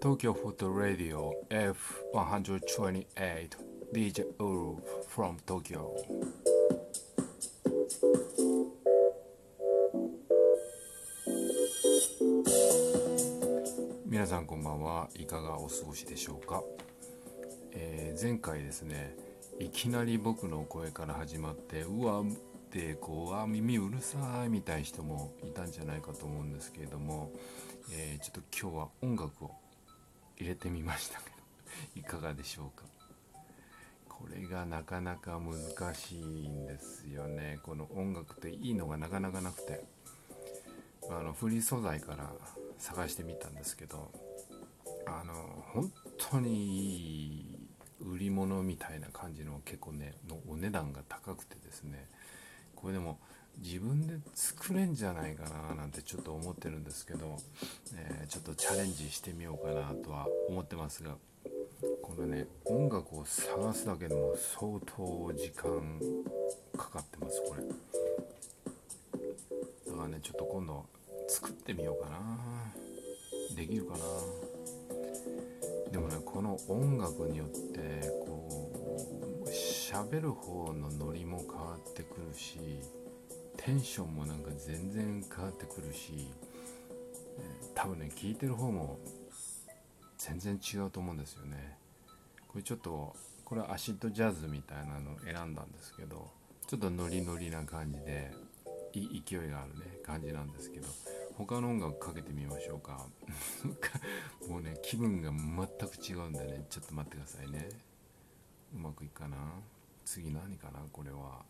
Tokyo Photo Radio F128 DJ Ulf from Tokyo. 皆さんこんばんはいかがお過ごしでしょうか、えー前回ですねいきなり僕の声から始まってうわってこうあ耳うるさいみたいな人もいたんじゃないかと思うんですけれども、えーちょっと今日は音楽を入れてみました。け どいかがでしょうか？これがなかなか難しいんですよね。この音楽っていいのがなかなかなくて。あのフリー素材から探してみたんですけどあの本当にいい売り物みたいな感じの結構ねのお値段が高くてですね。これでも自分で作れんじゃないかななんてちょっと思ってるんですけど、えーちょっとチャレンジしてみようかなとは思ってますがこのね音楽を探すだけでも相当時間かかってますこれ。だからねちょっと今度作ってみようかな。できるかな。でもねこの音楽によってこう喋る方のノリも変わってくるしテンションもなんか全然変わってくるし、多分ね聞いてる方も全然違うと思うんですよね。これちょっとこれはアシッドジャズみたいなのを選んだんですけどちょっとノリノリな感じで勢いがあるね感じなんですけど他の音楽かけてみましょうか。もうね気分が全く違うんでねちょっと待ってくださいね。うまくいくかな？次何かな？これは。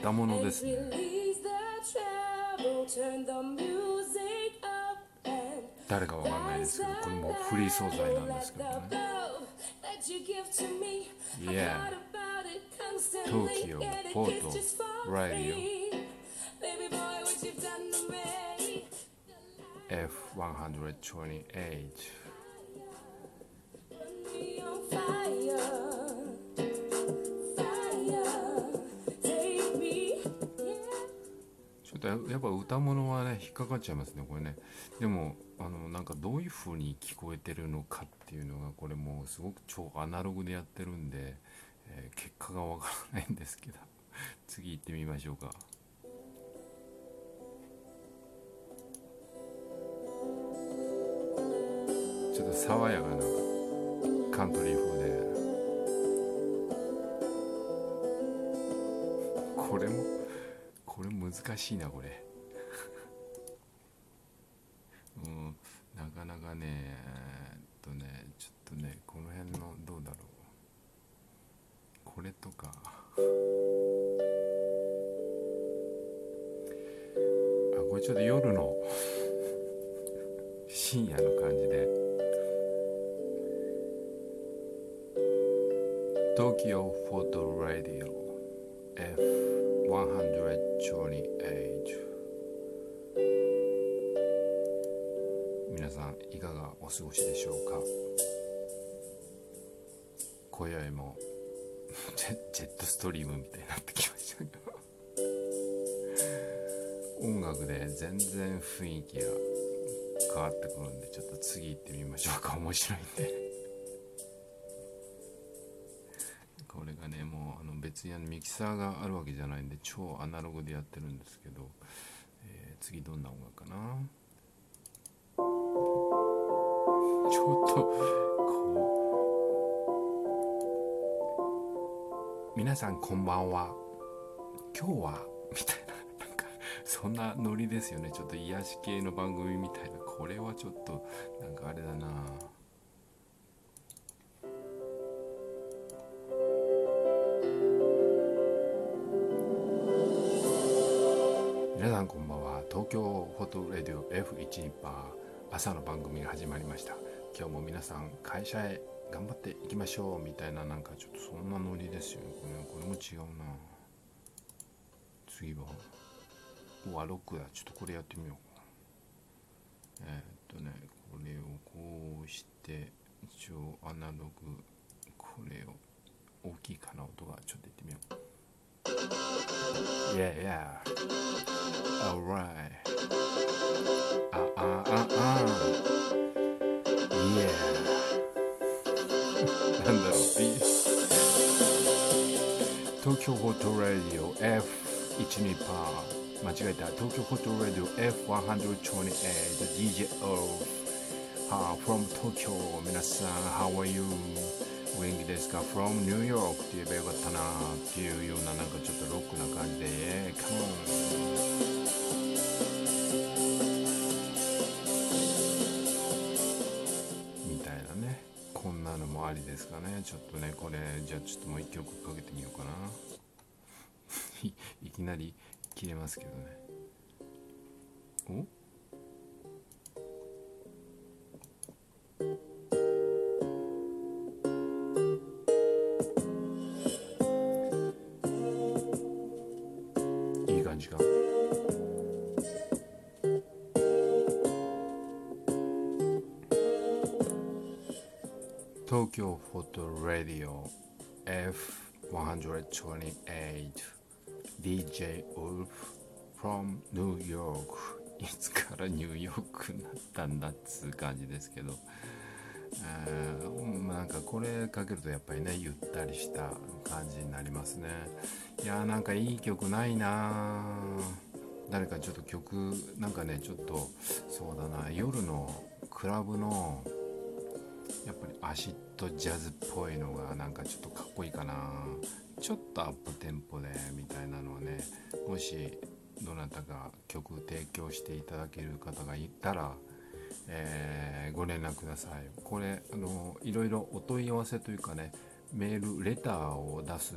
たものですね。誰かわかんないですけどこれもフリー素材なんですけどね Yeah Tokyo Porto Radio F128 とやっぱ歌物はね引っかかっちゃいますねこれね。でもあのなんかどういう風に聞こえてるのかっていうのがこれもうすごく超アナログでやってるんで、えー結果がわからないんですけど。次行ってみましょうか。ちょっと爽やかなカントリー風。難しいなこれ。うんなかなかねえっとねちょっとねこの辺のどうだろう。これとか。あこれちょっと夜の 深夜の感じで。Tokyo Photo Radio F128 皆さんいかがお過ごしでしょうか？今宵もジェ ジェットストリームみたいになってきましたけど。音楽で全然雰囲気が変わってくるんでちょっと次行ってみましょうか。面白いんで。がねもうあの別にあのミキサーがあるわけじゃないんで超アナログでやってるんですけど、えー次どんな音楽かな？ちょっとこう皆さんこんばんは。今日はみたいななんかそんなノリですよね。ちょっと癒し系の番組みたいな。これはちょっとなんかあれだな東京フォトレディオ F1 パー朝の番組が始まりました。今日も皆さん会社へ頑張っていきましょうみたいななんかちょっとそんなノリですよね。これも違うな。次はうわロックだ。ちょっとこれやってみよう。えーっとねこれをこうして一応アナログこれを大きいかな音が。ちょっと言ってみよう。Yeah, yeah. Alright. あ、あ、あ、あ。Yeah. なんだろう。東京ホットラディオ F12 パー。間違えた。東京ホットラディオ F128DJ O. は from 東京。皆さん、How are you? お元気ですか ?from New York って言えばよかったなっていうようななんかちょっとロックな感じで、come ちょっとね、これ、じゃあちょっともう一曲かけてみようかな。いいきなり切れますけどね。お？東京フォトラディオ F128 DJ ウルフ from New York. いつからニューヨークになったんだっつう感じですけど。あーなんかこれかけるとやっぱりねゆったりした感じになりますね。いやーなんかいい曲ないな誰かちょっと曲なんかねちょっとそうだな夜のクラブのやっぱりアシッドジャズっぽいのがなんかちょっとかっこいいかな。ちょっとアップテンポでみたいなのはねもしどなたか曲提供していただける方がいたら、えーご連絡ください。これあのいろいろお問い合わせというかねメールレターを出す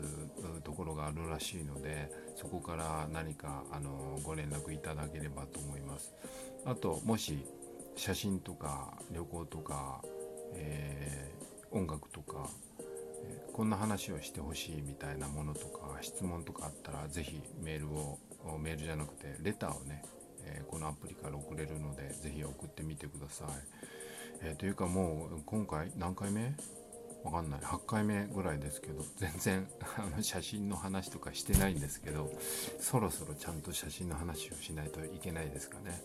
ところがあるらしいのでそこから何かあのご連絡いただければと思います。あともし写真とか旅行とか、えー音楽とか、えーこんな話をしてほしいみたいなものとか質問とかあったらぜひメールをメールじゃなくてレターをね、えーこのアプリから送れるのでぜひ送ってみてください、えというかもう今回何回目？わかんない。8回目ぐらいですけど全然 あの写真の話とかしてないんですけどそろそろちゃんと写真の話をしないといけないですかね、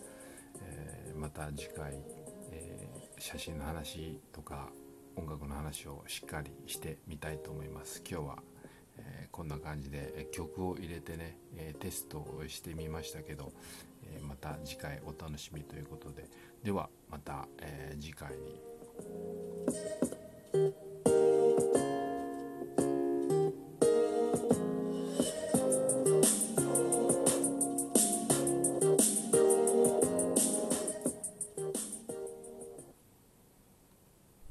えーまた次回、写真の話とか音楽の話をしっかりしてみたいと思います。今日は、えーこんな感じでえ曲を入れてね、えーテストをしてみましたけど、えーまた次回お楽しみということで。ではまた、えー次回に